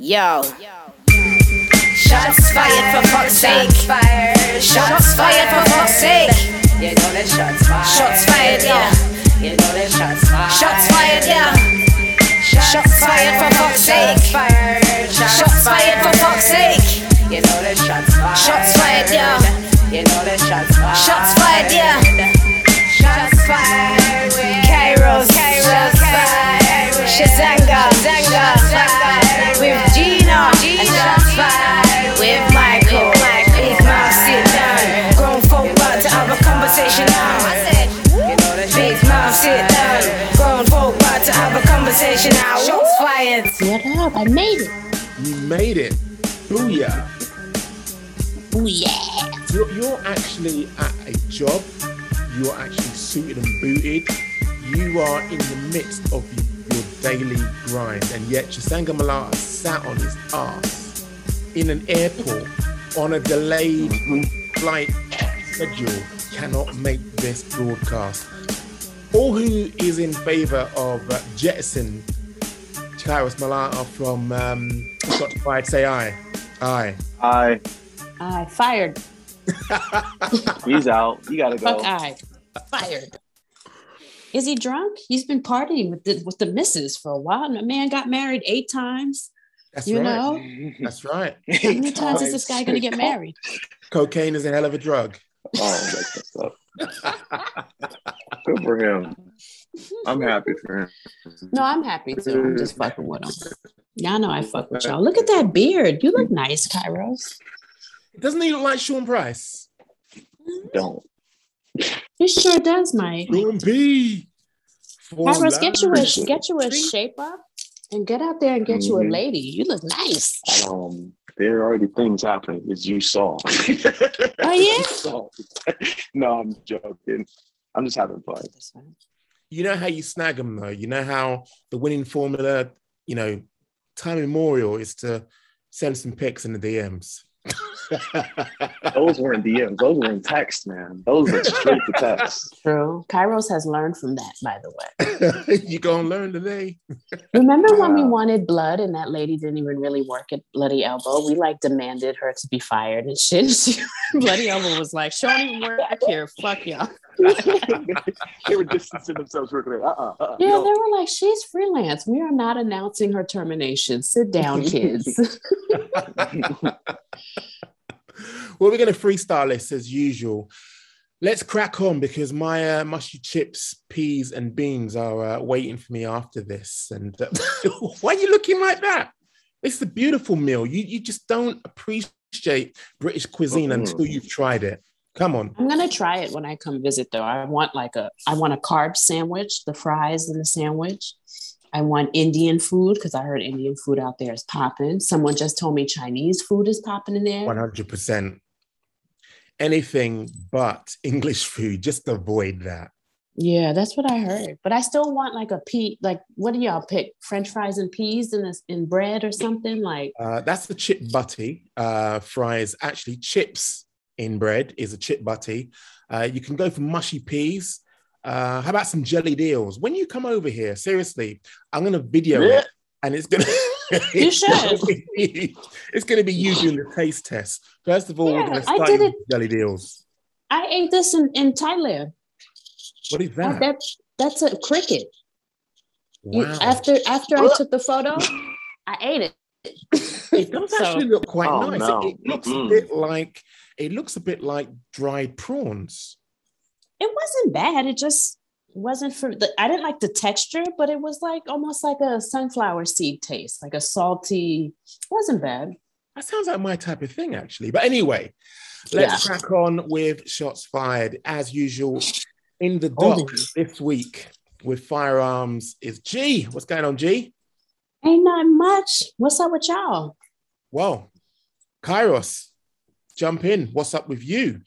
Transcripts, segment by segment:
Yo. Shots fired for fuck's sake. Shots fired for fuck's sake. You know that shots fired. Shots fired, yeah. You know that shots fired. Shots fired, yeah. Shots fired for fuck's sake. Shots fired for fuck's sake. You know that shots fired. Shots fired, yeah. You know that shots fired. Shots fired, yeah. Up? I made it. You made it. Booyah. Ooh, yeah. You're, you're actually at a job. You are actually suited and booted. You are in the midst of your daily grind. And yet Chisanga Malata sat on his ass in an airport on a delayed flight schedule cannot make this broadcast. All who is in favor of uh, jettison Kairos Malata from um, Shots Fired, say aye. Aye. I I fired. he's out. You gotta go. Fuck I. Fired. Is he drunk? He's been partying with the with the missus for a while. The man got married eight times. That's you right. know, That's right. how many times is this guy gonna get married? Cocaine is a hell of a drug. Oh, that's what's up. Good for him. I'm happy for him. No, I'm happy too. I'm just fucking with him. Y'all know I fuck with y'all. Look at that beard. You look nice, Kairos. Doesn't he look like Sean Price? Don't. He sure does, Mike. Sean P. For Kairos, get you a get you a shape up and get out there and get you a Mhm. lady. You look nice. Um, there are already things happening as you saw. Oh yeah. Saw. no, I'm joking. I'm just having fun. You know how you snag them though. You know how the winning formula, you know, time immemorial is to send some pics in the DMs. Those weren't DMs. Those were in text, man. Those are straight to text. True. Kairos has learned from that, by the way. you gonna learn today. Remember when we wanted blood and that lady didn't even really work at Bloody Elbow? We like demanded her to be fired and shit. She, Bloody Elbow was like, she don't even work here. Fuck y'all. they were distancing themselves. We're uh-uh, uh-uh. Yeah, No. they were like, she's freelance. We are not announcing her termination. Sit down, kids. Well, we're gonna freestyle this as usual. Let's crack on because my uh, mushy chips, peas, and beans are uh, waiting for me after this. And uh, why are you looking like that? It's a beautiful meal. You you just don't appreciate British cuisine Mm-mm. until you've tried it. Come on. I'm gonna try it when I come visit though. I want like a I want a carb sandwich, the fries and the sandwich. I want Indian food because I heard Indian food out there is popping. Someone just told me Chinese food is popping in there. One hundred percent. Anything but English food. Just avoid that. Yeah, that's what I heard. But I still want like a pea, like what do y'all pick? French fries and peas in this in bread or something? Like Uh, that's the chip butty uh, fries. Actually, chips in bread is a chip butty. Uh, you can go for mushy peas. Uh, how about some jellied eels? When you come over here, seriously, I'm going to video Yeah. it, and it's going to. You should. It's going to be you doing the taste test. First of all, we're Yeah, going to I start did with it. jellied eels. I ate this in, in Thailand. What is I- that? that that's a cricket. You- Wow. after after I took the photo, I ate it. it does So- actually look quite Oh, nice. no. It, it looks a Mm-mm. bit like it looks a bit like dried prawns. it wasn't bad. It just wasn't for the I didn't like the texture, but it was like almost like a sunflower seed taste, like a salty. Wasn't bad. That sounds like my type of thing, actually. But anyway, let's crack on with shots fired. As usual, in the Oh. this week with firearms is G. What's going on, G? Ain't not much. What's up with y'all? Well, Kairos, jump in. What's up with you?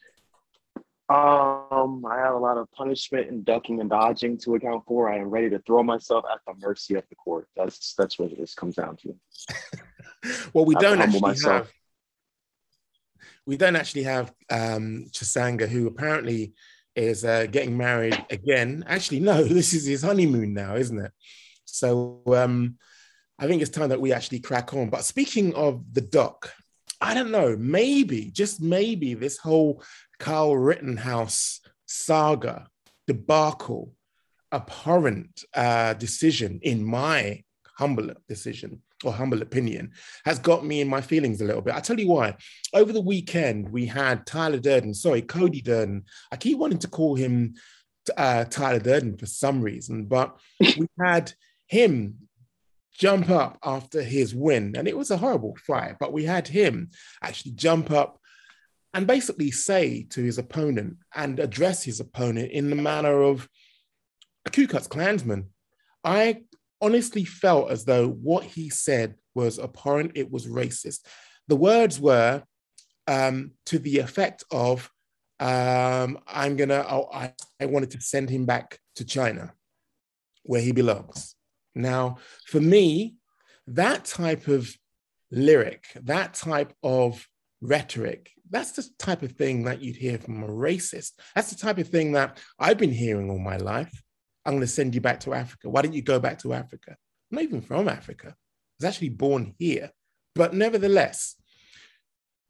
Um, I have a lot of punishment and ducking and dodging to account for. I am ready to throw myself at the mercy of the court. That's that's what this comes down to. Well, we I don't actually myself. have. We don't actually have um, Chisanga, who apparently is uh, getting married again. Actually, no, this is his honeymoon now, isn't it? So um, I think it's time that we actually crack on. But speaking of the doc, I don't know, maybe, just maybe, this whole Kyle Rittenhouse saga, debacle, abhorrent uh, decision, in my humble decision or humble opinion, has got me in my feelings a little bit. I'll tell you why. Over the weekend, we had Tyler Durden, sorry, Cody Durden. I keep wanting to call him uh, Tyler Durden for some reason, but we had him jump up after his win. And it was a horrible fight, but we had him actually jump up and basically say to his opponent and address his opponent in the manner of a Ku Klux Klansman. I honestly felt as though what he said was abhorrent, it was racist. The words were um, to the effect of, um, I'm gonna, oh, I, I wanted to send him back to China where he belongs. Now, for me, that type of lyric, that type of rhetoric, that's the type of thing that you'd hear from a racist. That's the type of thing that I've been hearing all my life. I'm going to send you back to Africa. Why don't you go back to Africa? I'm not even from Africa. I was actually born here. But nevertheless,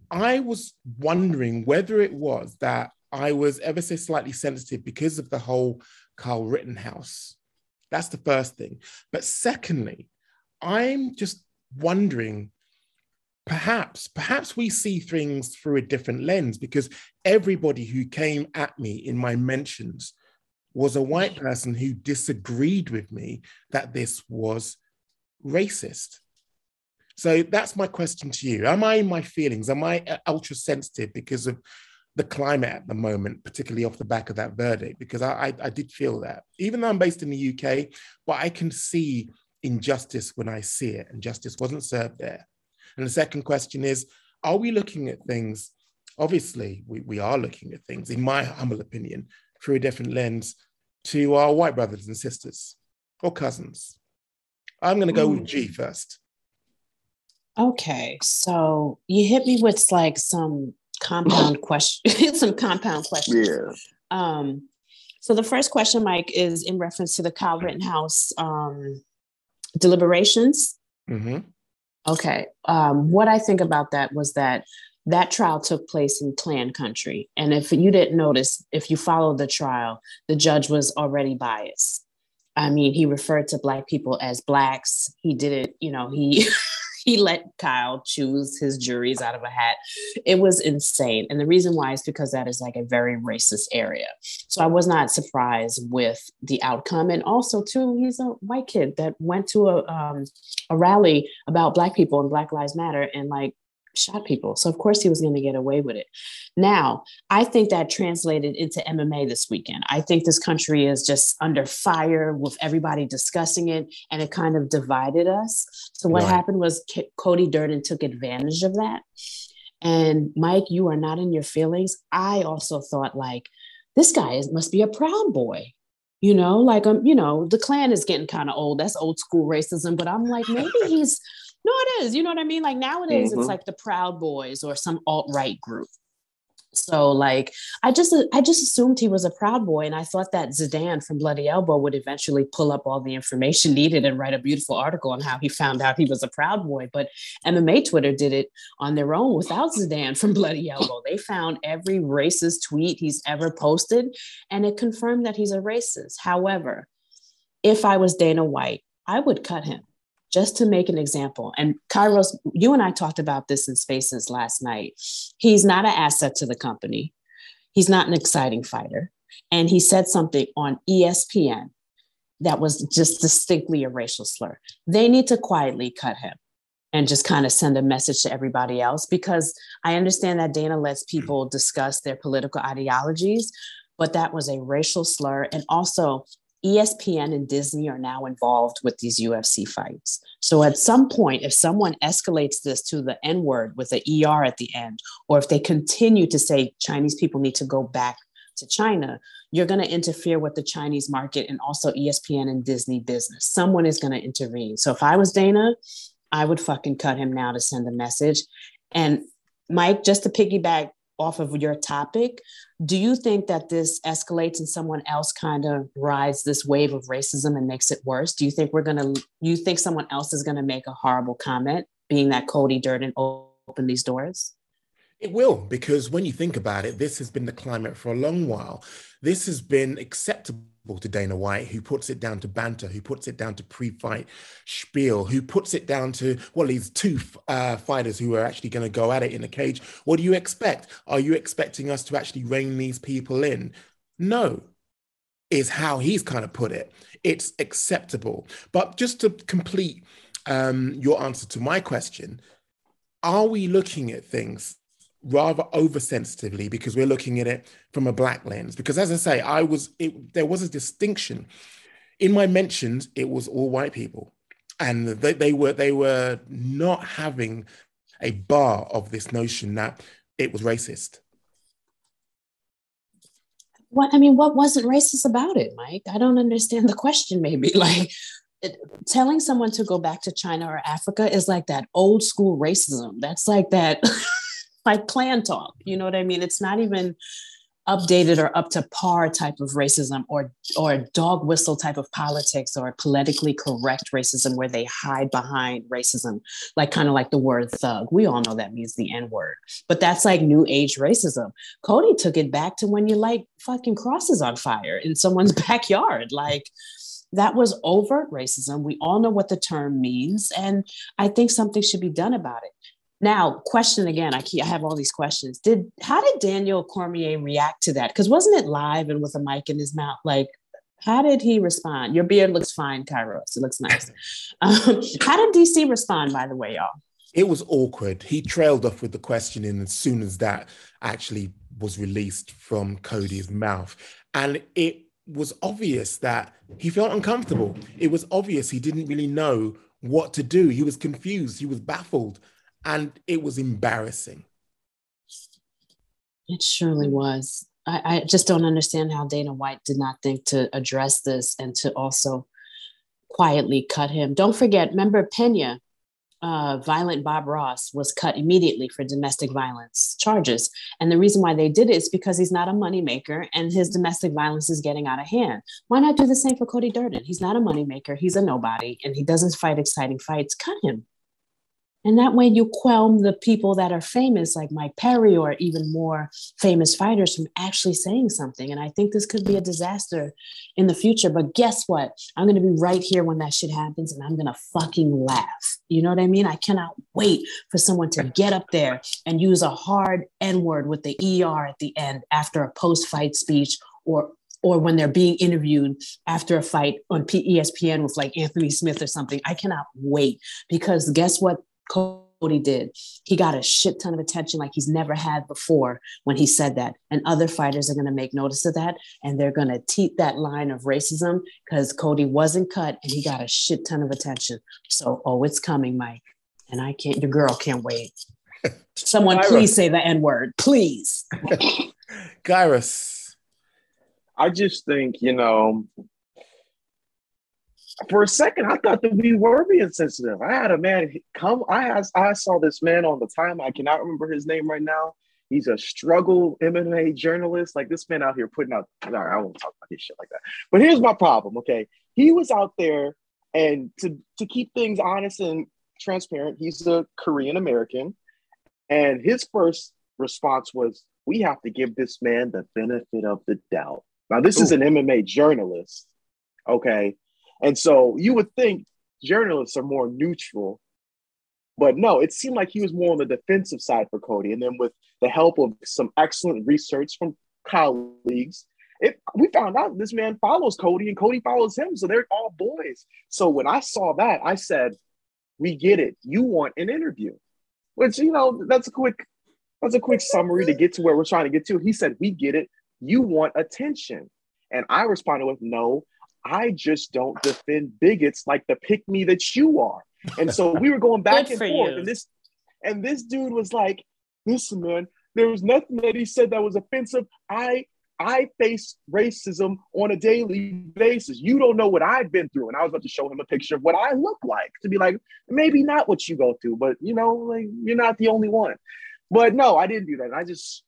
I was wondering whether it was that I was ever so slightly sensitive because of the whole Carl Rittenhouse that's the first thing. But secondly, I'm just wondering perhaps perhaps we see things through a different lens because everybody who came at me in my mentions was a white person who disagreed with me that this was racist. So that's my question to you. Am i in my feelings? Am i ultra sensitive because of the climate at the moment, particularly off the back of that verdict, because I, I, I, did feel that, even though I'm based in the UK, but I can see injustice when I see it, and justice wasn't served there. And the second question is Are we looking at things? Obviously, we, we are looking at things, in my humble opinion, through a different lens to our white brothers and sisters or cousins. I'm going to go with G first. Okay, so you hit me with like some compound question, some compound questions. Yeah. Um, so the first question, Mike, is in reference to the Kyle Rittenhouse um, deliberations. Mm-hmm. Okay. Um, what I think about that was that that trial took place in Klan country. And if you didn't notice, if you followed the trial, the judge was already biased. I mean, he referred to Black people as Blacks. He did it, you know, he he let Kyle choose his juries out of a hat. It was insane. And the reason why is because that is like a very racist area. So I was not surprised with the outcome. And also, too, he's a white kid that went to a, um, a rally about Black people and Black Lives Matter and like shot people. So of course he was going to get away with it. Now, I think that translated into MMA this weekend. I think this country is just under fire with everybody discussing it and it kind of divided us. So what right. happened was K- Cody Durden took advantage of that. And Mike, you are not in your feelings. I also thought like this guy is, must be a proud boy. You know, like um, you know, the Klan is getting kind of old. That's old school racism. But I'm like, maybe he's no, it is. You know what I mean? Like nowadays, mm-hmm. it's like the Proud Boys or some alt right group. So like I just I just assumed he was a proud boy and I thought that Zidan from Bloody Elbow would eventually pull up all the information needed and write a beautiful article on how he found out he was a proud boy but MMA Twitter did it on their own without Zidan from Bloody Elbow. They found every racist tweet he's ever posted and it confirmed that he's a racist. However, if I was Dana White, I would cut him just to make an example, and Kairos, you and I talked about this in spaces last night. He's not an asset to the company. He's not an exciting fighter. And he said something on ESPN that was just distinctly a racial slur. They need to quietly cut him and just kind of send a message to everybody else because I understand that Dana lets hmm. people discuss their political ideologies, but that was a racial slur. And also, ESPN and Disney are now involved with these UFC fights. So at some point, if someone escalates this to the N word with the ER at the end, or if they continue to say Chinese people need to go back to China, you're going to interfere with the Chinese market and also ESPN and Disney business. Someone is going to intervene. So if I was Dana, I would fucking cut him now to send a message. And Mike, just to piggyback off of your topic, do you think that this escalates and someone else kind of rides this wave of racism and makes it worse? Do you think we're gonna? You think someone else is gonna make a horrible comment, being that Cody Durden opened these doors? It will, because when you think about it, this has been the climate for a long while. This has been acceptable to Dana White, who puts it down to banter, who puts it down to pre-fight spiel, who puts it down to well, these two uh, fighters who are actually going to go at it in a cage. What do you expect? Are you expecting us to actually rein these people in? No, is how he's kind of put it. It's acceptable. But just to complete um, your answer to my question, are we looking at things rather oversensitively because we're looking at it from a black lens. Because as I say, I was it, there was a distinction in my mentions. It was all white people, and they, they were they were not having a bar of this notion that it was racist. What I mean, what wasn't racist about it, Mike? I don't understand the question. Maybe like telling someone to go back to China or Africa is like that old school racism. That's like that. like Klan talk. You know what I mean? It's not even updated or up to par type of racism or or dog whistle type of politics or politically correct racism where they hide behind racism. Like kind of like the word thug. We all know that means the n word. But that's like new age racism. Cody took it back to when you light fucking crosses on fire in someone's backyard. Like that was overt racism. We all know what the term means and i think something should be done about it now, question again. I keep I have all these questions. Did how did Daniel Cormier react to that? Because wasn't it live and with a mic in his mouth? Like, how did he respond? Your beard looks fine, Kairos. It looks nice. Um, how did DC respond? By the way, y'all. It was awkward. He trailed off with the questioning as soon as that actually was released from Cody's mouth, and it was obvious that he felt uncomfortable. It was obvious he didn't really know what to do. He was confused. He was baffled and it was embarrassing. It surely was. I, I, just don't understand how Dana White did not think to address this and to also quietly cut him. Don't forget, remember Pena, uh, violent Bob Ross was cut immediately for domestic violence charges. And the reason why they did it is because he's not a moneymaker and his domestic violence is getting out of hand. Why not do the same for Cody Durden? He's not a moneymaker, he's a nobody, and he doesn't fight exciting fights. Cut him. And that way you quell the people that are famous, like Mike Perry or even more famous fighters, from actually saying something. And I think this could be a disaster in the future. But guess what? I'm going to be right here when that shit happens and I'm going to fucking laugh. You know what I mean? I cannot wait for someone to get up there and use a hard N word with the ER at the end after a post fight speech or or when they're being interviewed after a fight on ESPN with like Anthony Smith or something. I cannot wait because guess what? Cody did. He got a shit ton of attention like he's never had before when he said that. And other fighters are going to make notice of that and they're going to teat that line of racism because Cody wasn't cut and he got a shit ton of attention. So, oh, it's coming, Mike. And I can't, your girl can't wait. Someone please say the N word, please. Kairos. I just think, you know, for a second, I thought that we were being sensitive. I had a man come. I has, I saw this man on the time. I cannot remember his name right now. He's a struggle MMA journalist. Like this man out here putting out. All right, I won't talk about his shit like that. But here's my problem. Okay, he was out there, and to to keep things honest and transparent, he's a Korean American, and his first response was, "We have to give this man the benefit of the doubt." Now, this Ooh. is an MMA journalist. Okay, and so you would think journalists are more neutral, but no, it seemed like he was more on the defensive side for Cody. And then with the help of some excellent research from colleagues, it, we found out this man follows Cody and Cody follows him. So they're all boys. So when I saw that, I said, we get it. You want an interview, which, you know, that's a quick, that's a quick summary to get to where we're trying to get to. He said, we get it. You want attention. And I responded with, no, I just don't defend bigots like the pick me that you are. And so we were going back and forth. You. And this and this dude was like, listen, man, there was nothing that he said that was offensive. I I face racism on a daily basis. You don't know what I've been through. And I was about to show him a picture of what I look like to be like, maybe not what you go through, but you know, like you're not the only one. But no, I didn't do that. I just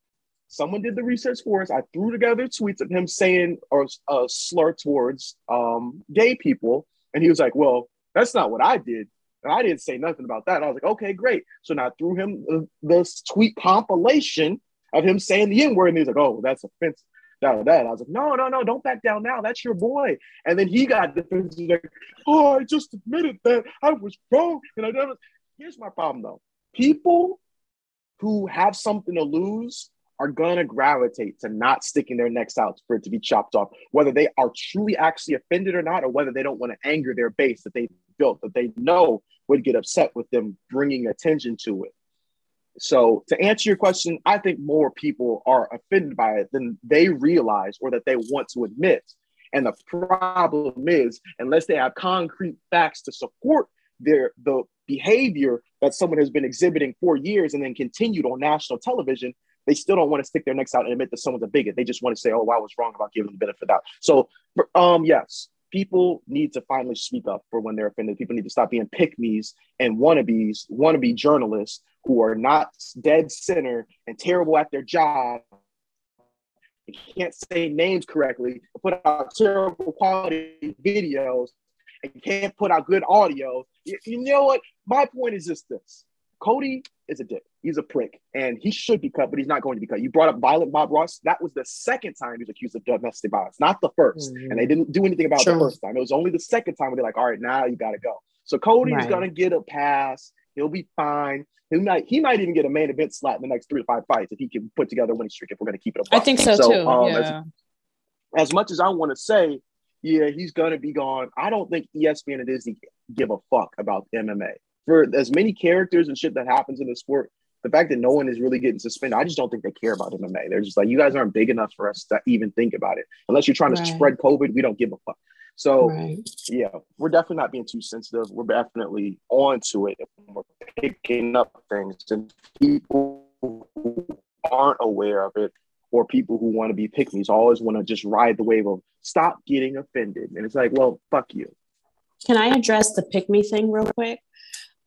someone did the research for us. I threw together tweets of him saying or uh, slur towards um, gay people, and he was like, "Well, that's not what I did." And I didn't say nothing about that. I was like, okay, great. So now I threw him the, this tweet compilation of him saying the N word, and he's like, oh, that's offensive. That, that. I was like, no, no, no, don't back down now. That's your boy. And then he got defensive, like, oh, I just admitted that I was wrong. And I never. Here's my problem though. People who have something to lose are gonna gravitate to not sticking their necks out for it to be chopped off, whether they are truly actually offended or not, or whether they don't want to anger their base that they built that they know would get upset with them bringing attention to it. So, to answer your question, I think more people are offended by it than they realize or that they want to admit. And the problem is, unless they have concrete facts to support their the behavior that someone has been exhibiting for years and then continued on national television, they still don't want to stick their necks out and admit that someone's a bigot. They just want to say, "Oh, well, I was wrong about giving the benefit of doubt." So, um, yes, people need to finally speak up for when they're offended. People need to stop being pick me's and wannabes, wannabe journalists who are not dead center and terrible at their job. Can't say names correctly, put out terrible quality videos, and can't put out good audio. You, you know what? My point is just this Cody is a dick. He's a prick, and he should be cut, but he's not going to be cut. You brought up violent Bob Ross. That was the second time he was accused of domestic violence, not the 1st mm-hmm. And they didn't do anything about the first time. It was only the second time where they're like, "All right, now you got to go." So Cody's right. gonna get a pass. He'll be fine. He might he might even get a main event slot in the next three to five fights if he can put together a winning streak. If we're gonna keep it up, I think so, so too. Um, yeah. as, as much as I want to say, yeah, he's gonna be gone. I don't think ESPN and Disney give a fuck about MMA for as many characters and shit that happens in the sport the fact that no one is really getting suspended, I just don't think they care about MMA. They're just like, you guys aren't big enough for us to even think about it. Unless you're trying right. to spread COVID, we don't give a fuck. So right. yeah, we're definitely not being too sensitive. We're definitely on to it. We're picking up things and people who aren't aware of it or people who want to be pick me's always want to just ride the wave of stop getting offended. And it's like, well, fuck you. Can I address the pick me thing real quick?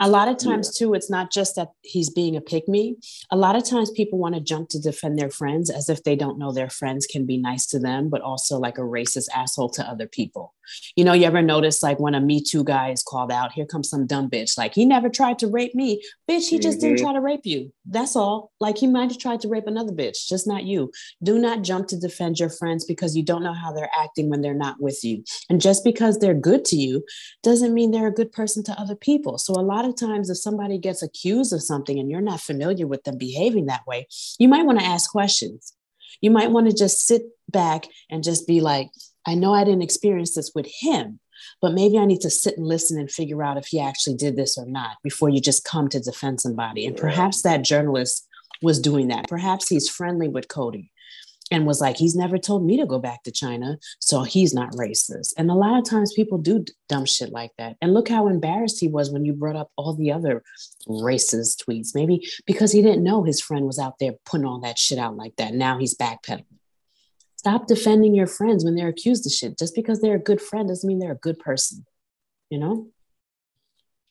A lot of times too it's not just that he's being a pick me. A lot of times people want to jump to defend their friends as if they don't know their friends can be nice to them but also like a racist asshole to other people you know you ever notice like when a me too guy is called out here comes some dumb bitch like he never tried to rape me. Bitch he just mm-hmm. didn't try to rape you. That's all. Like he might have tried to rape another bitch just not you. Do not jump to defend your friends because you don't know how they're acting when they're not with you. And just because they're good to you doesn't mean they're a good person to other people. So a lot of times if somebody gets accused of something and you're not familiar with them behaving that way you might want to ask questions. You might want to just sit back and just be like I know I didn't experience this with him, but maybe I need to sit and listen and figure out if he actually did this or not before you just come to defend somebody. And perhaps that journalist was doing that. Perhaps he's friendly with Cody and was like, he's never told me to go back to China, so he's not racist. And a lot of times people do dumb shit like that. And look how embarrassed he was when you brought up all the other racist tweets. Maybe because he didn't know his friend was out there putting all that shit out like that. Now he's backpedaling. Stop defending your friends when they're accused of shit. Just because they're a good friend doesn't mean they're a good person. You know?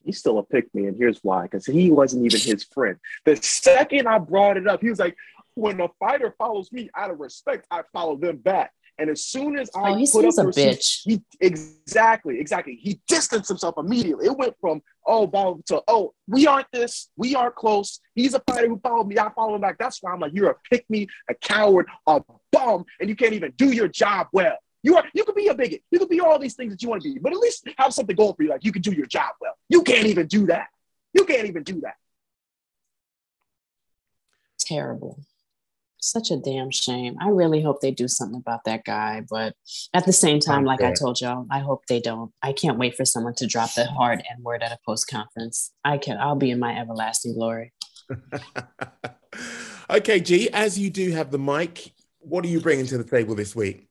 He's still a pick me, and here's why: because he wasn't even his friend. The second I brought it up, he was like, "When a fighter follows me out of respect, I follow them back." And as soon as oh, I oh, he put up a bitch, he exactly, exactly, he distanced himself immediately. It went from oh, Bob to oh, we aren't this, we aren't close. He's a fighter who followed me, I follow him back. That's why I'm like, you're a pick me, a coward, a bum, and you can't even do your job well. You are you could be a bigot, you could be all these things that you want to be, but at least have something going for you, like you can do your job well. You can't even do that. You can't even do that. Terrible such a damn shame. I really hope they do something about that guy. But at the same time, like I told y'all, I hope they don't. I can't wait for someone to drop the hard N word at a post conference. I can I'll be in my everlasting glory. okay, G, as you do have the mic, what are you bringing to the table this week?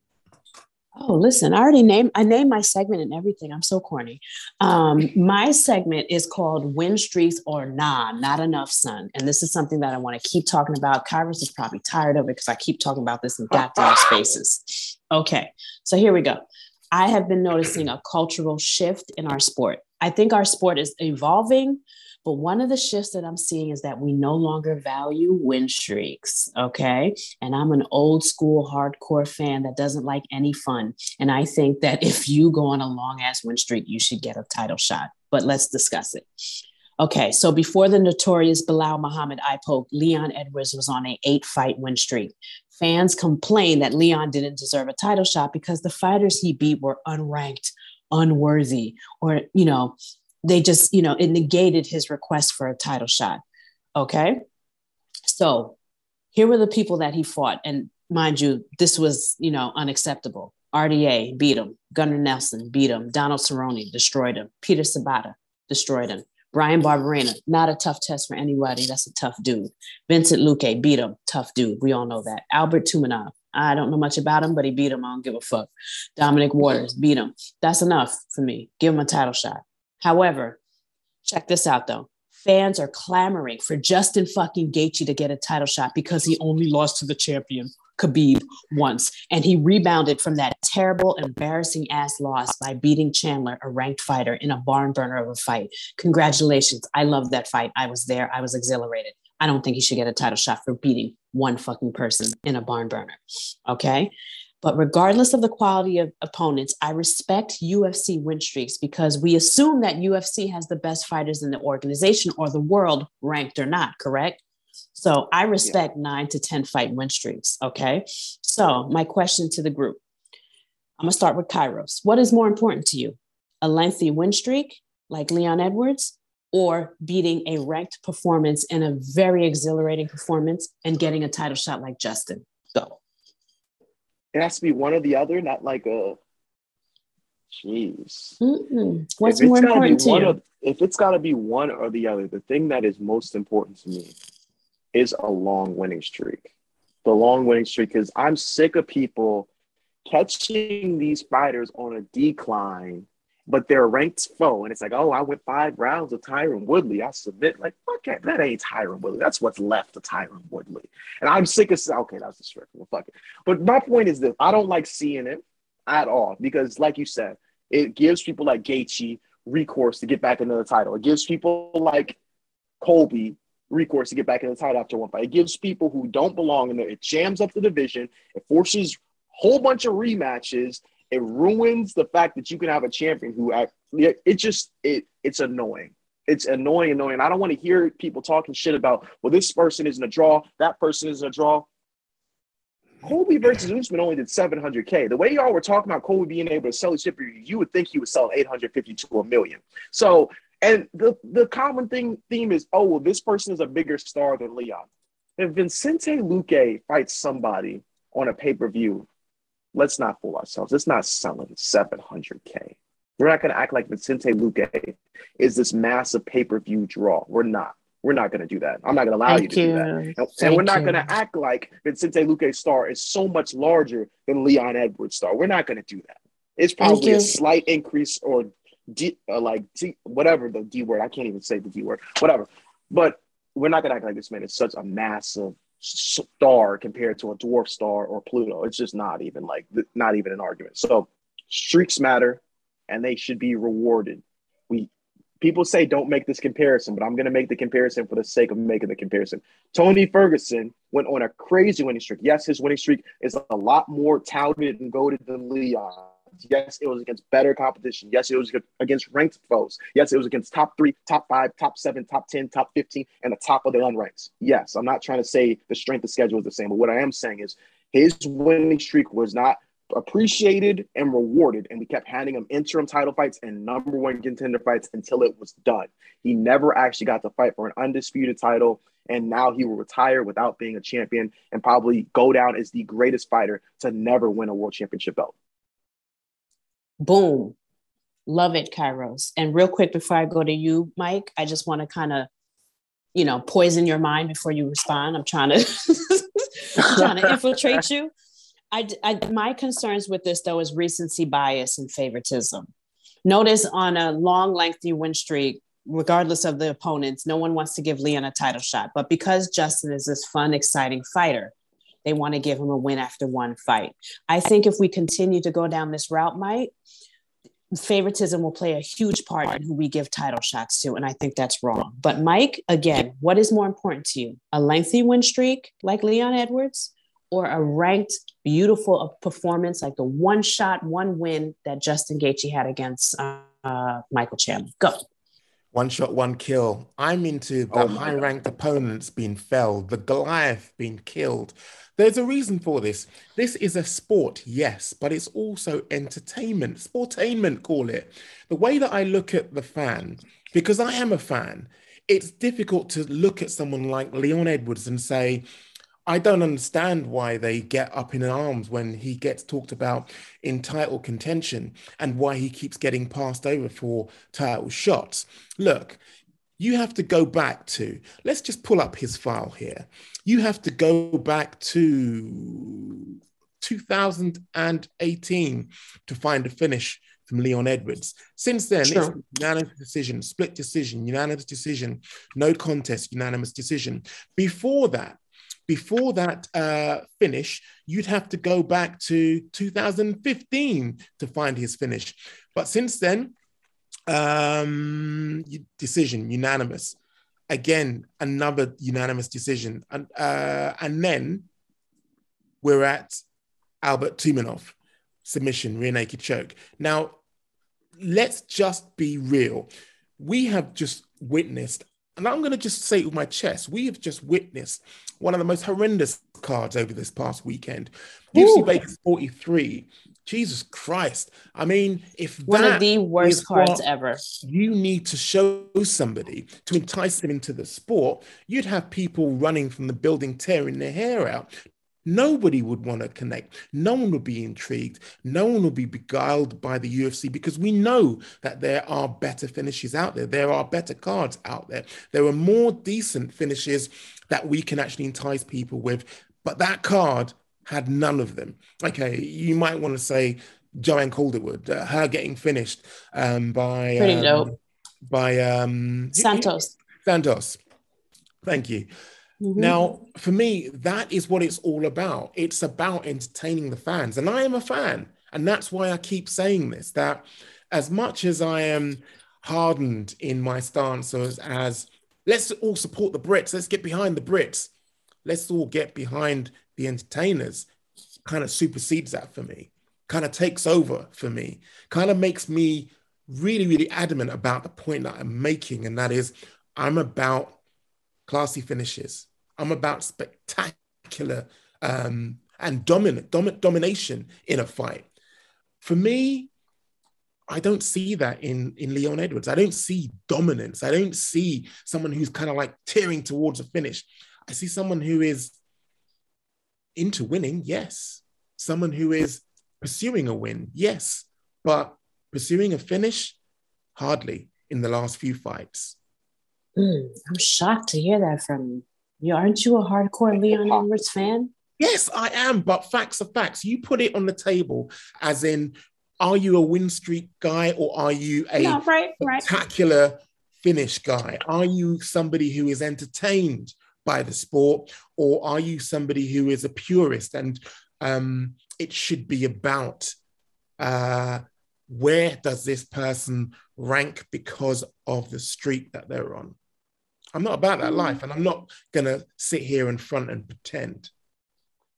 Oh, listen, I already named I named my segment and everything. I'm so corny. Um, my segment is called Win Streaks or Nah, Not Enough Sun. And this is something that I want to keep talking about. Kairos is probably tired of it because I keep talking about this in goddamn spaces. Okay, so here we go. I have been noticing a cultural shift in our sport. I think our sport is evolving, But one of the shifts that I'm seeing is that we no longer value win streaks. Okay. And I'm an old school hardcore fan that doesn't like any fun. And I think that if you go on a long ass win streak, you should get a title shot. But let's discuss it. Okay, so before the notorious Belal Muhammad eye poke, Leon Edwards was on a eight fight win streak. Fans complained that Leon didn't deserve a title shot because the fighters he beat were unranked, unworthy, or you know, they just you know it negated his request for a title shot. Okay, so here were the people that he fought, and mind you, this was you know unacceptable. RDA beat him. Gunnar Nelson beat him. Donald Cerrone destroyed him. Peter Sobotta destroyed him. Bryan Barberena, not a tough test for anybody. That's a tough dude. Vicente Luque beat him, tough dude. We all know that. Albert Tumenov, I don't know much about him, but he beat him. I don't give a fuck. Dominic Waters beat him. That's enough for me. Give him a title shot. However, check this out though fans are clamoring for Justin fucking Gaethje to get a title shot because he only lost to the champion Khabib once, and he rebounded from that terrible, embarrassing ass loss by beating Chandler, a ranked fighter, in a barn burner of a fight. Congratulations! I love that fight. I was there. I was exhilarated. I don't think he should get a title shot for beating one fucking person in a barn burner. Okay. But regardless of the quality of opponents, I respect UFC win streaks because we assume that UFC has the best fighters in the organization or the world, ranked or not, correct? So I respect yeah. nine to 10 fight win streaks. Okay. So, my question to the group I'm going to start with Kairos. What is more important to you? A lengthy win streak like Leon Edwards or beating a ranked performance in a very exhilarating performance and getting a title shot like Justin? Go. It has to be one or the other, not like a. Jeez. Mm-mm. What's more important to you? if it's got to be one or the other, the thing that is most important to me is a long winning streak. The long winning streak, because I'm sick of people catching these fighters on a decline, but they're ranked foe. And it's like, oh, I went five rounds with Tyron Woodley. I submit. Like, fuck that. That ain't Tyron Woodley. That's what's left of Tyron Woodley. And I'm sick of, saying, okay, that's disrespectful. Fuck it. But my point is this I don't like seeing it at all because, like you said, it gives people like Gaethje recourse to get back into the title. It gives people like Colby recourse to get back in the title after one fight. It gives people who don't belong in there. It jams up the division. It forces a whole bunch of rematches. It ruins the fact that you can have a champion who actually it just it it's annoying. It's annoying, annoying. I don't want to hear people talking shit about, well, this person isn't a draw, that person isn't a draw. Colby versus Usman only did 700K. The way y'all were talking about Colby being able to sell his ship, you would think he would sell 850 to a million. So and the, the common thing theme is, oh, well, this person is a bigger star than Leon. If Vicente Luque fights somebody on a pay-per-view, let's not fool ourselves. It's not selling 700K. We're not going to act like Vicente Luque is this massive pay-per-view draw. We're not. We're not going to do that. I'm not going to allow Thank you to you. do that. And, and we're not going to act like Vicente Luque's star is so much larger than Leon Edwards' star. We're not going to do that. It's probably a slight increase or D, uh, like D, whatever the D word. I can't even say the D word. Whatever. But we're not gonna act like this man is such a massive star compared to a dwarf star or Pluto. It's just not even like not even an argument. So streaks matter, and they should be rewarded. We people say don't make this comparison, but I'm gonna make the comparison for the sake of making the comparison. Tony Ferguson went on a crazy winning streak. Yes, his winning streak is a lot more touted and goaded than Leon Yes, it was against better competition. Yes, it was against ranked foes. Yes, it was against top three, top five, top seven, top 10, top 15, and the top of the unranked. Yes, I'm not trying to say the strength of schedule is the same, but what I am saying is his winning streak was not appreciated and rewarded, and we kept handing him interim title fights and number one contender fights until it was done. He never actually got to fight for an undisputed title, and now he will retire without being a champion and probably go down as the greatest fighter to never win a world championship belt. Boom. Love it, Kairos. And real quick before I go to you, Mike, I just want to kind of, you know, poison your mind before you respond. I'm trying to trying to infiltrate you. I, I, my concerns with this though is recency bias and favoritism. Notice on a long, lengthy win streak, regardless of the opponents, no one wants to give Leon a title shot. But because Justin is this fun, exciting fighter, they want to give him a win after one fight. I think if we continue to go down this route, Mike, favoritism will play a huge part in who we give title shots to. And I think that's wrong. But Mike, again, what is more important to you? A lengthy win streak like Leon Edwards or a ranked, beautiful performance like the one shot, one win that Justin Gaethje had against uh, Michael Chandler? Go. One shot, one kill. I'm into the Oh high ranked opponents being felled, the Goliath being killed. There's a reason for this. This is a sport, yes, but it's also entertainment, sportainment, call it. The way that I look at the fan, because I am a fan, it's difficult to look at someone like Leon Edwards and say, I don't understand why they get up in arms when he gets talked about in title contention and why he keeps getting passed over for title shots. Look, you have to go back to, let's just pull up his file here. You have to go back to 2018 to find a finish from Leon Edwards. Since then, it's unanimous decision, split decision, unanimous decision, no contest, unanimous decision. Before that, before that uh, finish, you'd have to go back to 2015 to find his finish. But since then, um, decision unanimous. Again, another unanimous decision, and uh, and then we're at Albert Tumenov submission, rear naked choke. Now, let's just be real. We have just witnessed, and I'm going to just say it with my chest, we have just witnessed one of the most horrendous cards over this past weekend. UFC Vegas 43. Jesus Christ. I mean, if One that of the worst cards ever. you need to show somebody to entice them into the sport, you'd have people running from the building tearing their hair out. Nobody would want to connect. No one would be intrigued. No one would be beguiled by the UFC because we know that there are better finishes out there. There are better cards out there. There are more decent finishes that we can actually entice people with. But that card had none of them. Okay, you might want to say Joanne Calderwood, uh, her getting finished um, by Pretty um, dope. by um, Santos. Santos. Thank you. Mhm. Now, for me, that is what it's all about. It's about entertaining the fans. And I am a fan. And that's why I keep saying this that as much as I am hardened in my stance as, as let's all support the Brits, let's get behind the Brits, let's all get behind the entertainers, kind of supersedes that for me, kind of takes over for me, kind of makes me really, really adamant about the point that I'm making. And that is, I'm about classy finishes. I'm about spectacular um, and dominant, dominant domination in a fight. For me, I don't see that in in Leon Edwards. I don't see dominance. I don't see someone who's kind of like tearing towards a finish. I see someone who is into winning, yes. Someone who is pursuing a win, yes. But pursuing a finish, hardly in the last few fights. Mm, I'm shocked to hear that from you. You aren't you a hardcore Leon Edwards fan? Yes, I am, but facts are facts. You put it on the table as in, are you a win streak guy or are you a No, right, right. spectacular finish guy? Are you somebody who is entertained by the sport or are you somebody who is a purist and um, it should be about uh, where does this person rank because of the streak that they're on? I'm not about that mm. life and I'm not going to sit here in front and pretend.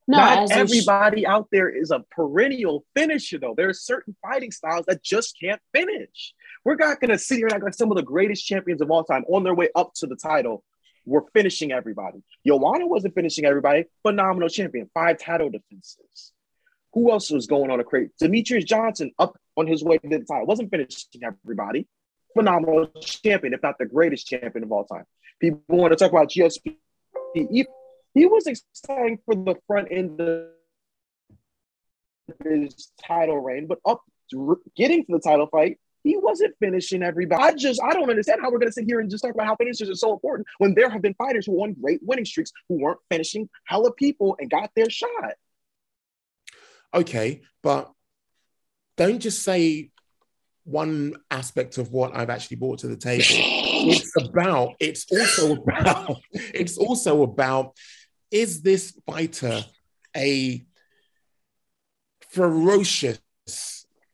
No, Not as you sh- everybody out there is a perennial finisher, though. There are certain fighting styles that just can't finish. We're not going to sit here and act like some of the greatest champions of all time on their way up to the title were finishing everybody. Joanna wasn't finishing everybody. Phenomenal champion, five title defenses. Who else was going on a crate? Demetrious Johnson up on his way to the title wasn't finishing everybody. Phenomenal champion, if not the greatest champion of all time. People want to talk about GSP. He, he was exciting for the front end of his title reign, but up getting to the title fight, he wasn't finishing everybody. I just I don't understand how we're going to sit here and just talk about how finishers are so important when there have been fighters who won great winning streaks who weren't finishing hella people and got their shot. Okay, but don't just say one aspect of what I've actually brought to the table. It's about, it's also about, it's also about is this fighter a ferocious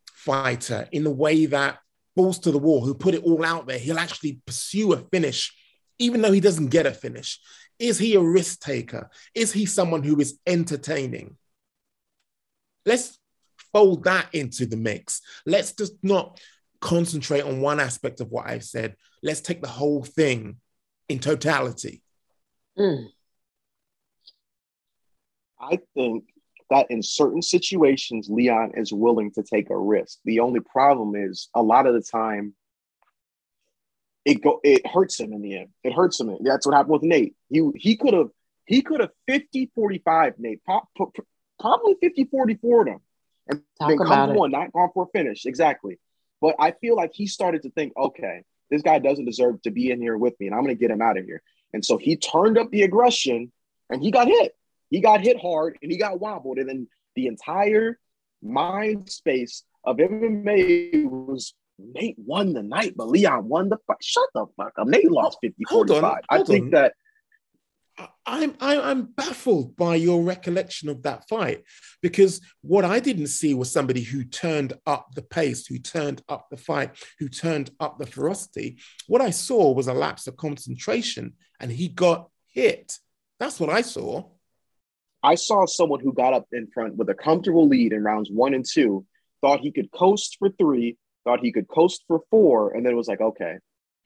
fighter in the way that balls to the wall, who put it all out there, he'll actually pursue a finish, even though he doesn't get a finish? Is he a risk taker? Is he someone who is entertaining? Let's fold that into the mix. Let's just not concentrate on one aspect of what I've said. Let's take the whole thing in totality. Mm. I think that in certain situations, Leon is willing to take a risk. The only problem is a lot of the time it go it hurts him in the end. It hurts him. That's what happened with Nate. He he could have he could have 50 45 Nate probably 50 44 them and Talk then come it. one, not gone for a finish. Exactly. But I feel like he started to think, okay, this guy doesn't deserve to be in here with me, and I'm going to get him out of here. And so he turned up the aggression, and he got hit. He got hit hard, and he got wobbled, and then the entire mind space of MMA was Nate won the night, but Leon won the fight. Shut the fuck up. Nate lost 50 Hold on, 45. I think on. that I'm I'm baffled by your recollection of that fight because what I didn't see was somebody who turned up the pace, who turned up the fight, who turned up the ferocity. What I saw was a lapse of concentration, and he got hit. That's what I saw. I saw someone who got up in front with a comfortable lead in rounds one and two, thought he could coast for three, thought he could coast for four, and then was like, okay,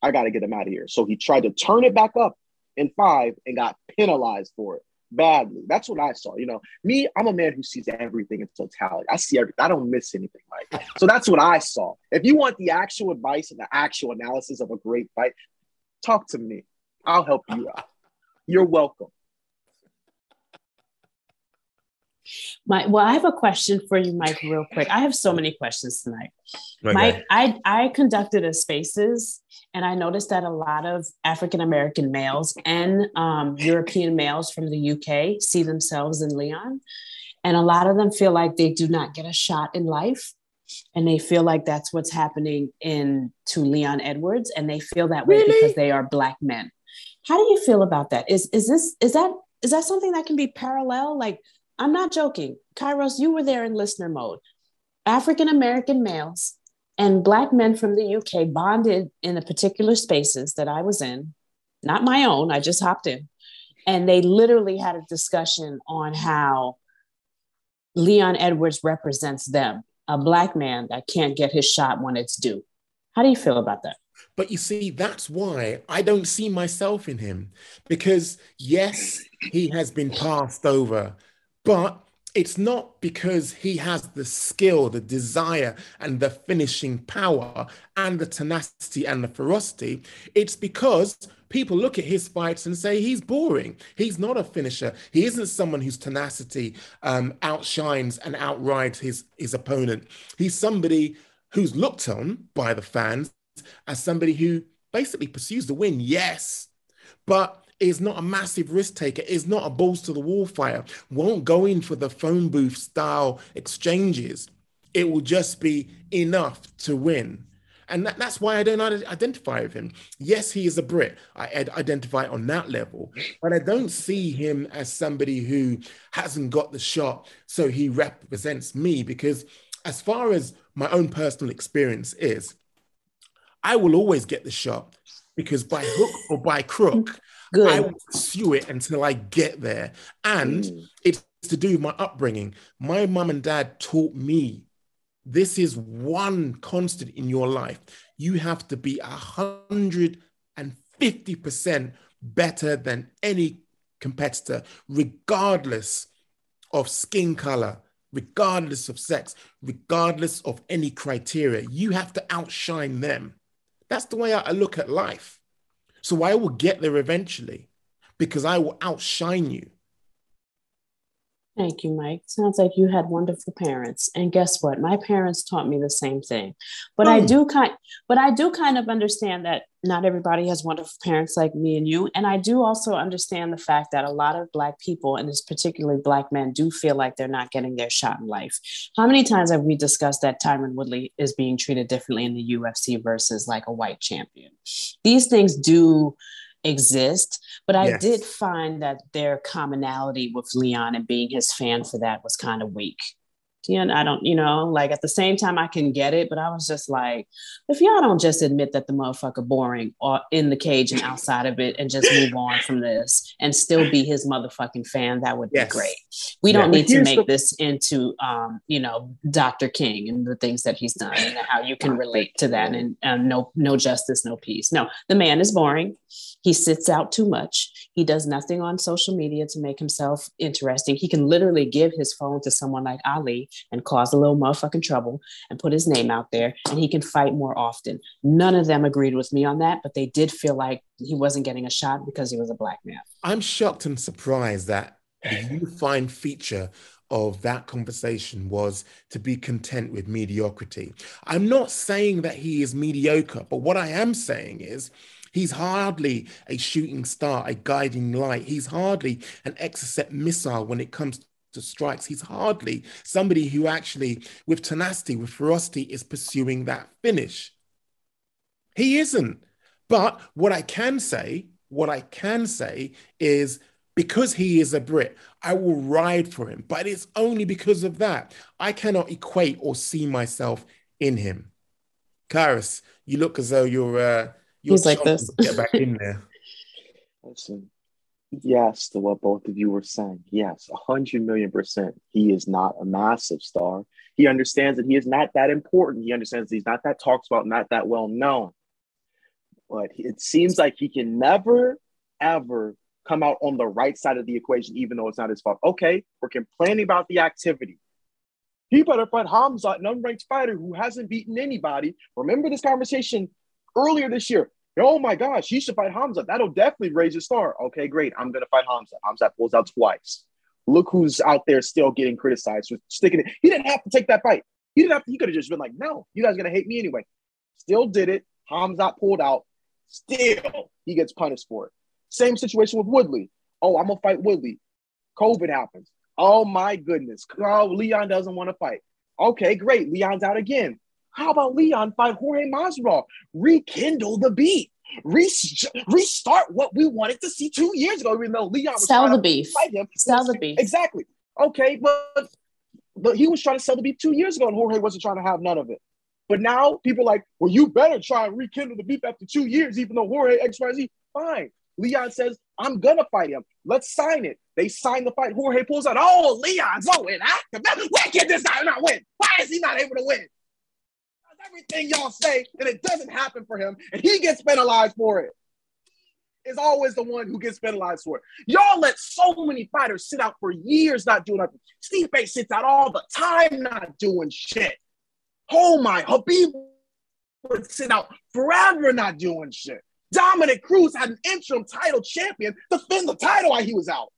I got to get him out of here. So he tried to turn it back up in five and got penalized for it badly. That's what I saw. You know, me, I'm a man who sees everything in totality. I see everything. I don't miss anything, Mike. So that's what I saw. If you want the actual advice and the actual analysis of a great fight, talk to me. I'll help you out. You're welcome. My, well, I have a question for you, Mike, real quick. I have so many questions tonight. Mike, I, I conducted a spaces and I noticed that a lot of African American males and um, European males from the UK see themselves in Leon. And a lot of them feel like they do not get a shot in life. And they feel like that's what's happening in to Leon Edwards. And they feel that way Really? because they are black men. How do you feel about that? Is is this is that is that something that can be parallel? Like, I'm not joking. Kairos, you were there in listener mode. African American males and black men from the UK bonded in the particular spaces that I was in, not my own, I just hopped in. And they literally had a discussion on how Leon Edwards represents them, a black man that can't get his shot when it's due. How do you feel about that? But you see, that's why I don't see myself in him. Because yes, he has been passed over, but it's not because he has the skill, the desire, and the finishing power, and the tenacity and the ferocity. It's because people look at his fights and say he's boring. He's not a finisher. He isn't someone whose tenacity um, outshines and outrides his, his opponent. He's somebody who's looked on by the fans as somebody who basically pursues the win, yes, but is not a massive risk taker, is not a balls to the wall fighter, won't go in for the phone booth style exchanges. It will just be enough to win. And that, that's why I don't identify with him. Yes, he is a Brit. I identify on that level, but I don't see him as somebody who hasn't got the shot, so he represents me. Because as far as my own personal experience is, I will always get the shot because by hook or by crook, I will pursue it until I get there. And Mm. it's to do with my upbringing. My mum and dad taught me this is one constant in your life. You have to be a hundred and fifty percent better than any competitor, regardless of skin color, regardless of sex, regardless of any criteria. You have to outshine them. That's the way I look at life. So I will get there eventually because I will outshine you. Thank you, Mike. Sounds like you had wonderful parents. And guess what? My parents taught me the same thing. But I Hmm. do kind but I do kind of understand that not everybody has wonderful parents like me and you. And I do also understand the fact that a lot of black people, and it's particularly black men, do feel like they're not getting their shot in life. How many times have we discussed that Tyron Woodley is being treated differently in the UFC versus like a white champion? These things do exist, but I Yes. did find that their commonality with Leon and being his fan for that was kind of weak. Yeah, and I don't, you know, like at the same time I can get it, but I was just like, if y'all don't just admit that the motherfucker boring or in the cage and outside of it and just move on from this and still be his motherfucking fan, that would Yes. be great. We don't need to make the- this into um, you know, Dr. King and the things that he's done and how you can relate to that and um, no no justice, no peace. No, the man is boring. He sits out too much. He does nothing on social media to make himself interesting. He can literally give his phone to someone like Ali and cause a little motherfucking trouble and put his name out there, and he can fight more often. None of them agreed with me on that, but they did feel like he wasn't getting a shot because he was a black man. I'm shocked and surprised that the unifying feature of that conversation was to be content with mediocrity. I'm not saying that he is mediocre, but what I am saying is he's hardly a shooting star, a guiding light. He's hardly an exocet missile when it comes to strikes. He's hardly somebody who actually, with tenacity, with ferocity, is pursuing that finish. He isn't. But what I can say, what I can say is because he is a Brit, I will ride for him. But it's only because of that. I cannot equate or see myself in him. Kairos, you look as though you're uh you're He's like this. to get back in there. Listen, yes to what both of you were saying. Yes, a hundred million percent. He is not a massive star. He understands that he is not that important. He understands he's not that talked about, not that well known. But it seems like he can never, ever come out on the right side of the equation, even though it's not his fault. Okay, we're complaining about the activity. He better fight Hamza, an unranked fighter who hasn't beaten anybody. Remember this conversation earlier this year. Oh my gosh, he should fight Hamza. That'll definitely raise his star. Okay, great. I'm gonna fight Hamza. Hamza pulls out twice. Look who's out there still getting criticized for sticking it. He didn't have to take that fight. He didn't have to, he could have just been like, no, you guys are gonna hate me anyway. Still did it. Hamza pulled out. Still, he gets punished for it. Same situation with Woodley. Oh, I'm gonna fight Woodley. COVID happens. Oh my goodness. Oh, Leon doesn't want to fight. Okay, great. Leon's out again. How about Leon fight Jorge Masvidal? Rekindle the beat. Re- restart what we wanted to see two years ago, even though Leon was Sell trying the to beef. fight him. Sell the beef. Exactly. Okay, but but he was trying to sell the beef two years ago, and Jorge wasn't trying to have none of it. But now people are like, well, you better try and rekindle the beef after two years, even though Jorge XYZ. Fine. Leon says, I'm gonna fight him. Let's sign it. They sign the fight. Jorge pulls out, oh, Leon's so inactive. Why can't this guy not win? Why is he not able to win? Everything y'all say, and it doesn't happen for him, and he gets penalized for it. Is always the one who gets penalized for it. Y'all let so many fighters sit out for years not doing nothing. Stipe sits out all the time not doing shit. Oh my, Khabib would sit out forever not doing shit. Dominick Cruz had an interim title champion defend the title while he was out.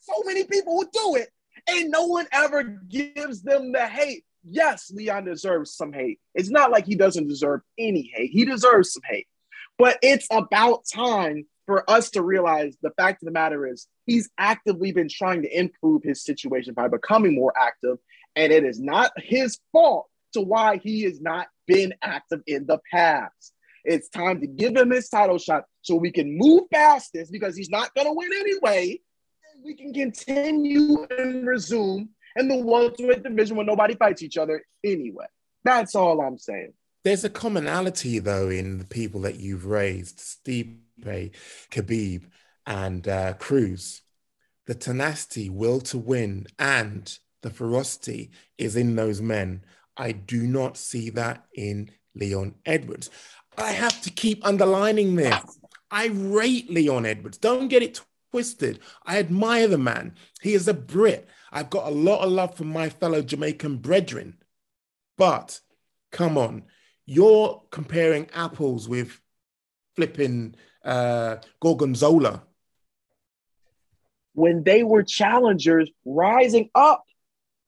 So many people who do it, and no one ever gives them the hate. Yes, Leon deserves some hate. It's not like he doesn't deserve any hate. He deserves some hate. But it's about time for us to realize the fact of the matter is he's actively been trying to improve his situation by becoming more active. And it is not his fault to why he has not been active in the past. It's time to give him his title shot so we can move past this because he's not going to win anyway. We can continue and resume in the welterweight division where nobody fights each other anyway. That's all I'm saying. There's a commonality, though, in the people that you've raised Stipe, Khabib, and uh, Cruz. The tenacity, will to win, and the ferocity is in those men. I do not see that in Leon Edwards. I have to keep underlining this. I rate Leon Edwards. Don't get it twisted. I admire the man. He is a Brit. I've got a lot of love for my fellow Jamaican brethren. But come on, you're comparing apples with flipping uh, Gorgonzola. When they were challengers rising up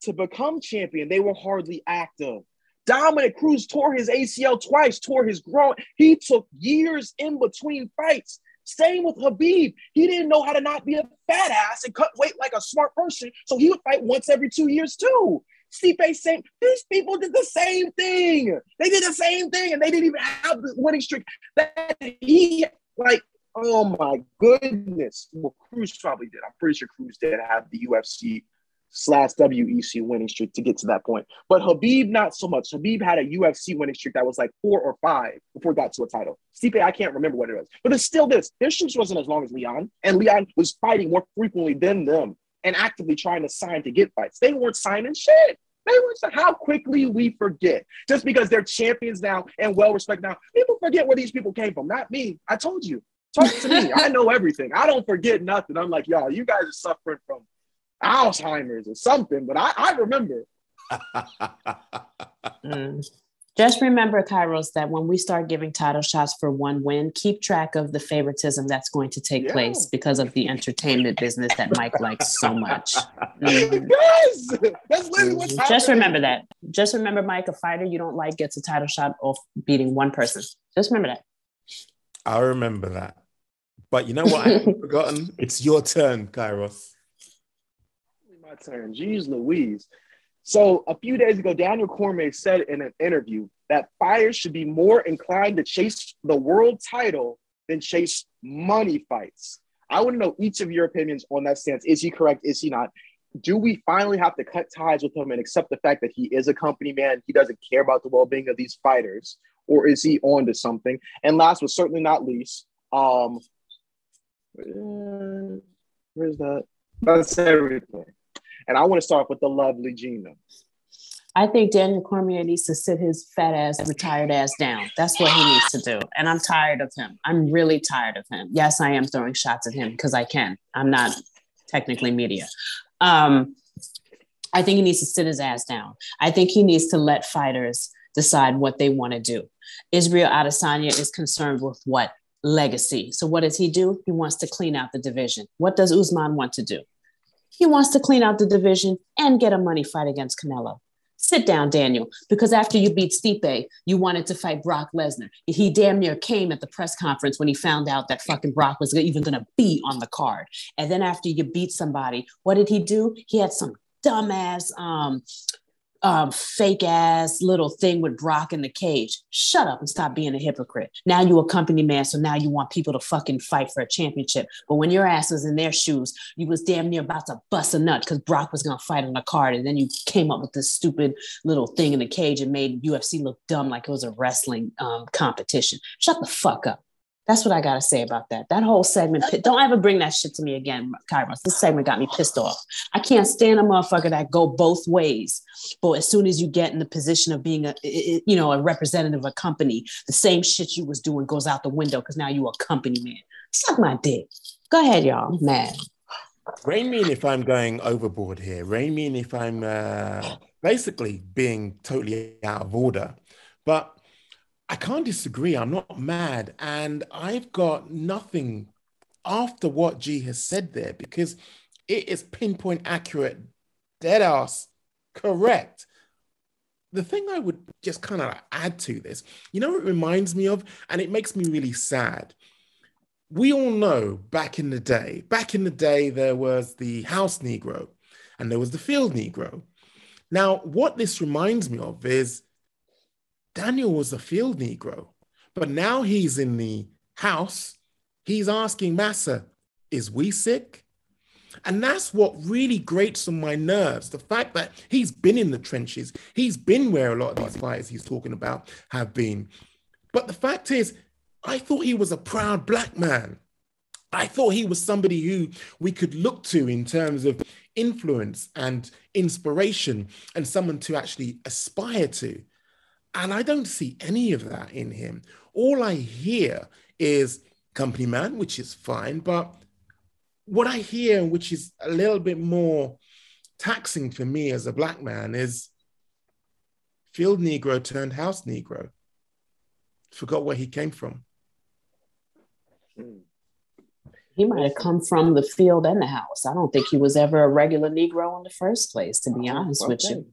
to become champion, they were hardly active. Dominick Cruz tore his ACL twice, tore his groin. He took years in between fights. Same with Khabib. He didn't know how to not be a fat ass and cut weight like a smart person. So he would fight once every two years too. Stipe same. These people did the same thing. They did the same thing, and they didn't even have the winning streak that he like. Oh my goodness. Well, Cruz probably did. I'm pretty sure Cruz did have the UFC slash WEC winning streak to get to that point. But Khabib, not so much. Khabib had a UFC winning streak that was like four or five before got to a title. Stipe, I can't remember what it was, but it's still this. Their streaks wasn't as long as Leon, and Leon was fighting more frequently than them and actively trying to sign to get fights. They weren't signing shit. They weren't. How quickly we forget just because they're champions now and well respected now. People forget where these people came from. Not me. I told you. Talk to me. I know everything. I don't forget nothing. I'm like, y'all, you guys are suffering from Alzheimer's or something, but I, I remember. Mm. Just remember, Kairos, that when we start giving title shots for one win, keep track of the favoritism that's going to take Yeah. place because of the entertainment business that Mike likes so much. Mm. Yes, that's literally what's happening. Just remember that. Just remember, Mike, a fighter you don't like gets a title shot off beating one person. Just remember that. I remember that. But you know what I haven't forgotten? It's your turn, Kairos. My turn. Jeez Louise. So a few days ago, Daniel Cormier said in an interview that fighters should be more inclined to chase the world title than chase money fights. I want to know each of your opinions on that stance. Is he correct? Is he not? Do we finally have to cut ties with him and accept the fact that he is a company man? He doesn't care about the well-being of these fighters, or is he on to something? And last but certainly not least, um, where's that? That's everything. And I want to start with the lovely Gina. I think Daniel Cormier needs to sit his fat ass, retired ass down. That's what he needs to do. And I'm tired of him. I'm really tired of him. Yes, I am throwing shots at him because I can. I'm not technically media. Um, I think he needs to sit his ass down. I think he needs to let fighters decide what they want to do. Israel Adesanya is concerned with what? Legacy. So what does he do? He wants to clean out the division. What does Usman want to do? He wants to clean out the division and get a money fight against Canelo. Sit down, Daniel, because after you beat Stipe, you wanted to fight Brock Lesnar. He damn near came at the press conference when he found out that fucking Brock was even going to be on the card. And then after you beat somebody, what did he do? He had some dumbass, um, um, fake ass little thing with Brock in the cage. Shut up and stop being a hypocrite. Now you a company man, so now you want people to fucking fight for a championship. But when your ass was in their shoes, you was damn near about to bust a nut because Brock was gonna fight on the card, and then you came up with this stupid little thing in the cage and made UFC look dumb like it was a wrestling um, competition. Shut the fuck up. That's what I gotta say about that. That whole segment. Don't ever bring that shit to me again, Kairos. This segment got me pissed off. I can't stand a motherfucker that go both ways. But as soon as you get in the position of being a, you know, a representative of a company, the same shit you was doing goes out the window because now you a company man. Suck my dick. Go ahead, y'all. I'm mad. Rain mean if I'm going overboard here. Rain mean if I'm uh, basically being totally out of order. But I can't disagree. I'm not mad. And I've got nothing after what G has said there because it is pinpoint accurate, dead ass correct. The thing I would just kind of add to this, you know, it reminds me of, and it makes me really sad. We all know back in the day, back in the day, there was the house Negro and there was the field Negro. Now, what this reminds me of is Daniel was a field Negro, but now he's in the house. He's asking Massa, is we sick? And that's what really grates on my nerves. The fact that he's been in the trenches, he's been where a lot of these fighters he's talking about have been. But the fact is, I thought he was a proud black man. I thought he was somebody who we could look to in terms of influence and inspiration and someone to actually aspire to. And I don't see any of that in him. All I hear is company man, which is fine. But what I hear, which is a little bit more taxing for me as a black man, is field Negro turned house Negro. Forgot where he came from. He might have come from the field and the house. I don't think he was ever a regular Negro in the first place, to be oh, honest with you.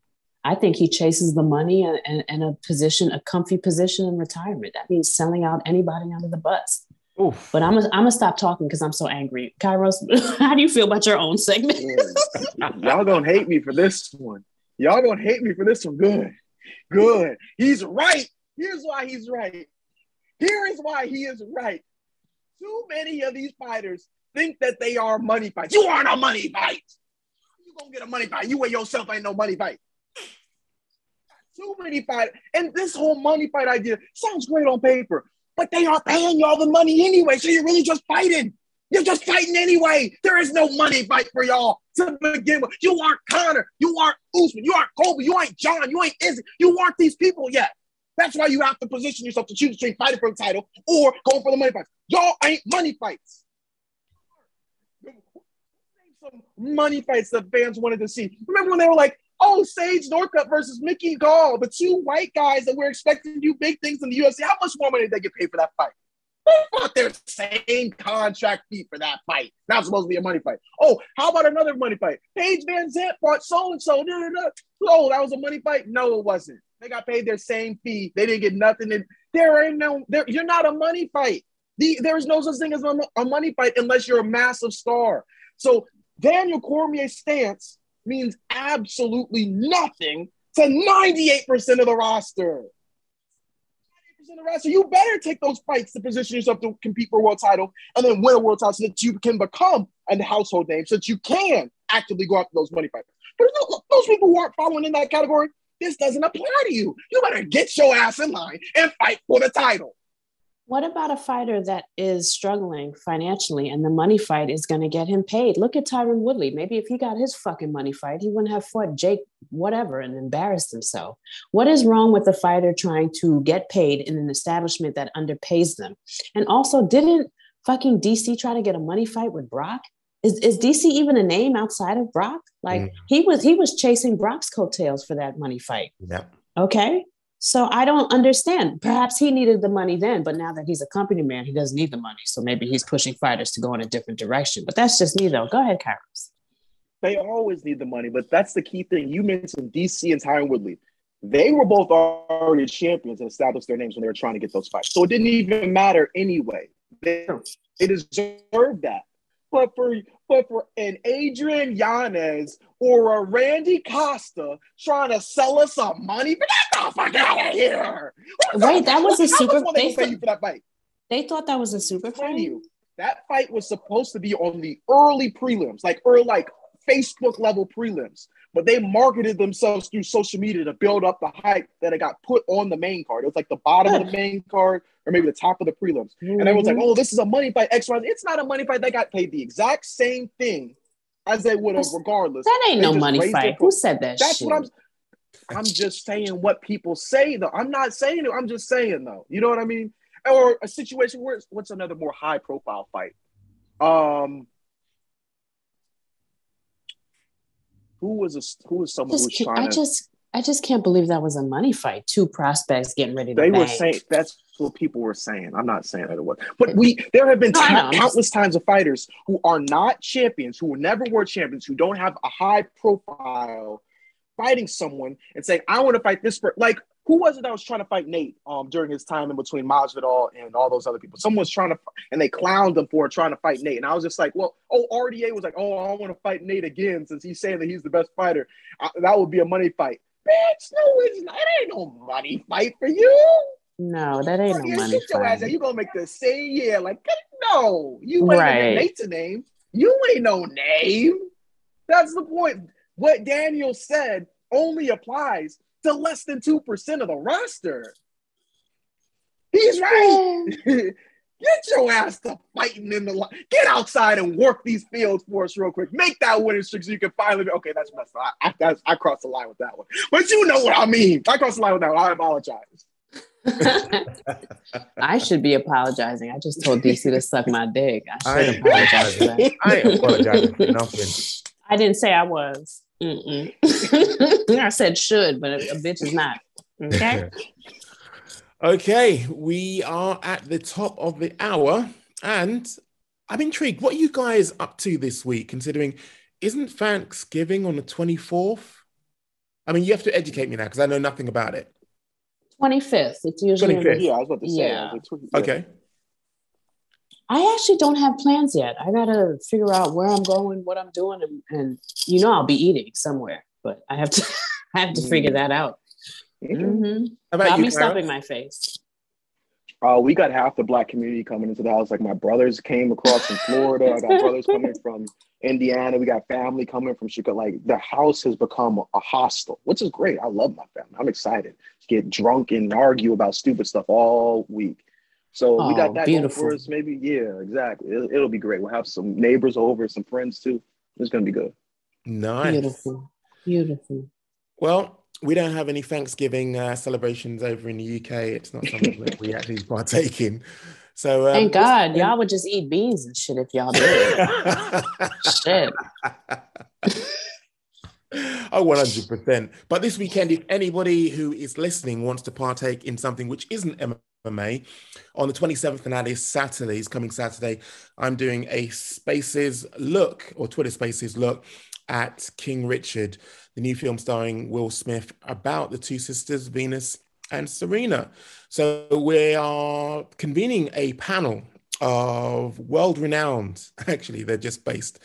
I think he chases the money and, and, and, a position, a comfy position in retirement. That means selling out anybody under the bus. Oof. But I'm gonna I'm gonna stop talking because I'm so angry. Kairos, how do you feel about your own segment? Y'all gonna hate me for this one. Y'all gonna hate me for this one. Good, good. He's right. Here's why he's right. Here is why he is right. Too many of these fighters think that they are money fights. You aren't a money fight. You gonna get a money fight. You and yourself ain't no money fight. Too many fight. And this whole money fight idea sounds great on paper, but they are paying y'all the money anyway. So you're really just fighting. You're just fighting anyway. There is no money fight for y'all to begin with. You aren't Conor. You aren't Usman. You aren't Kobe. You ain't Jon. You ain't Izzy. You aren't these people yet. That's why you have to position yourself to choose between fighting for the title or going for the money fights. Y'all ain't money fights. Some money fights that fans wanted to see. Remember when they were like, oh, Sage Northcutt versus Mickey Gall, the two white guys that were expecting to do big things in the UFC. How much more money did they get paid for that fight? They got their same contract fee for that fight. Not supposed to be a money fight. Oh, how about another money fight? Paige VanZant fought so and so. Oh, that was a money fight? No, it wasn't. They got paid their same fee. They didn't get nothing. In, there ain't no. There, you're not a money fight. The, there is no such thing as a, a money fight unless you're a massive star. So Daniel Cormier's stance means absolutely nothing to 98% of the roster. 98% of the roster. You better take those fights to position yourself to compete for a world title and then win a world title so that you can become a household name, so that you can actively go after those money fights. But those people who aren't following in that category, this doesn't apply to you. You better get your ass in line and fight for the title. What about a fighter that is struggling financially and the money fight is going to get him paid? Look at Tyron Woodley. Maybe if he got his fucking money fight, he wouldn't have fought Jake, whatever, and embarrassed himself. What is wrong with the fighter trying to get paid in an establishment that underpays them? And also, didn't fucking DC try to get a money fight with Brock? Is, is DC even a name outside of Brock? Like mm. he was he was chasing Brock's coattails for that money fight. Yeah. Okay. So I don't understand. Perhaps he needed the money then, but now that he's a company man, he doesn't need the money. So maybe he's pushing fighters to go in a different direction. But that's just me, though. Go ahead, Kairos. They always need the money, but that's the key thing. You mentioned DC and Tyron Woodley. They were both already champions and established their names when they were trying to get those fights. So it didn't even matter anyway. They, they deserved that. But for but for an Adrian Yanez or a Randy Costa trying to sell us some money, but get the fuck out of here! Wait, that was a super. They, for that fight? they thought that was a super fight. You, that fight was supposed to be on the early prelims, like early, like Facebook level prelims, but they marketed themselves through social media to build up the hype that it got put on the main card. It was like the bottom of the main card or maybe the top of the prelims. Mm-hmm. And everyone's like, oh, this is a money fight, X, Y. It's not a money fight. They got paid the exact same thing as they would have regardless. That ain't they no money fight. Who said that That's shit? what I'm I'm just saying what people say though. I'm not saying it. I'm just saying though. You know what I mean? Or a situation where what's another more high profile fight? Um who was a who was someone who was trying I to just I just can't believe that was a money fight. Two prospects getting ready to they bang. were saying that's what people were saying. I'm not saying that it was, but we there have been No, I know, ti- I'm just- countless times of fighters who are not champions, who never were champions, who don't have a high profile, fighting someone and saying, "I want to fight this." Per-. Like who was it that was trying to fight Nate um during his time in between Masvidal and all those other people? Someone was trying to, and they clowned him for trying to fight Nate, and I was just like, "Well, oh, RDA was like, oh, I want to fight Nate again since he's saying that he's the best fighter. I, that would be a money fight." Bitch, no, it's not. It ain't no money fight for you. No, that ain't no Yeah, money sit your ass fight. You gonna make the same yeah, like no, you ain't Right. Nate's a name. You ain't no name. That's the point. What Daniel said only applies to less than two percent of the roster. He's right. Get your ass to fighting in the line. Get outside and work these fields for us real quick. Make that winning streak so you can finally. Be, okay, that's messed up. I, I, that's- I crossed the line with that one. But you know what I mean. I crossed the line with that one. I apologize. I should be apologizing. I just told DC to suck my dick. I I should ain't apologize for that. I ain't apologizing for nothing. I didn't say I was. Mm-mm. I said should, but a, a bitch is not. Okay. Okay, we are at the top of the hour, and I'm intrigued. What are you guys up to this week? Considering, isn't Thanksgiving on the 24th? I mean, you have to educate me now because I know nothing about it. 25th. It's usually. 25th. Yeah, I was about to say. Yeah. was like, yeah. Okay. I actually don't have plans yet. I gotta figure out where I'm going, what I'm doing, and, and you know I'll be eating somewhere, but I have to I have to figure mm. that out. Mhm. Mhm. How about I'll you, be Clara? my face. Uh, we got half the black community coming into the house. Like my brothers came across from Florida. I got brothers coming from Indiana. We got family coming from Chicago. Like the house has become a hostel, which is great. I love my family. I'm excited to get drunk and argue about stupid stuff all week. So we Oh, got that going beautiful. for us. Maybe, yeah, exactly. It, it'll be great. We'll have some neighbors over, some friends too. It's gonna be good. Nice. Beautiful. Beautiful. Well, we don't have any Thanksgiving uh, celebrations over in the UK. It's not something that we actually partake in. So um, Thank God. Y'all would just eat beans and shit if y'all did. shit. Oh, 100%. But this weekend, if anybody who is listening wants to partake in something which isn't MMA, on the 27th, and that is Saturday, is coming Saturday, I'm doing a Spaces look or Twitter Spaces look at King Richard, the new film starring Will Smith about the two sisters, Venus and Serena. So we are convening a panel of world renowned, actually, they're just based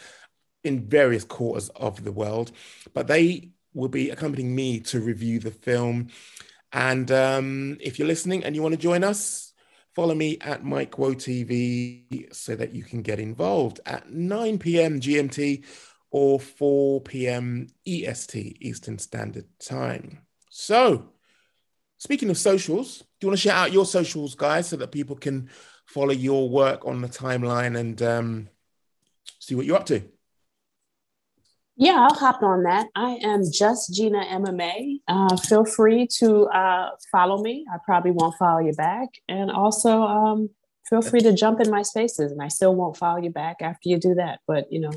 in various quarters of the world, but they will be accompanying me to review the film. And um, if you're listening and you want to join us, follow me at Mike Woe TV so that you can get involved at 9 p.m. GMT or 4 p.m. EST, Eastern Standard Time. So, speaking of socials, do you want to shout out your socials, guys, so that people can follow your work on the timeline and um, see what you're up to? Yeah, I'll hop on that. I am just Gina MMA. Uh, feel free to uh, follow me. I probably won't follow you back. And also, um, feel free to jump in my spaces, and I still won't follow you back after you do that. But you know,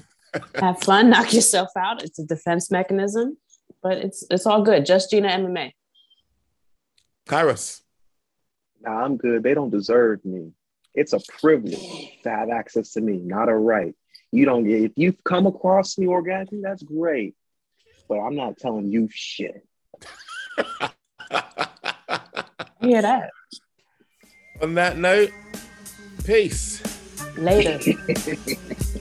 have fun, knock yourself out. It's a defense mechanism, but it's it's all good. Just Gina MMA. Kairos. Nah, I'm good. They don't deserve me. It's a privilege to have access to me, not a right. You don't get if you come across me organically, that's great. But I'm not telling you shit. Hear that? On that note, peace. Later.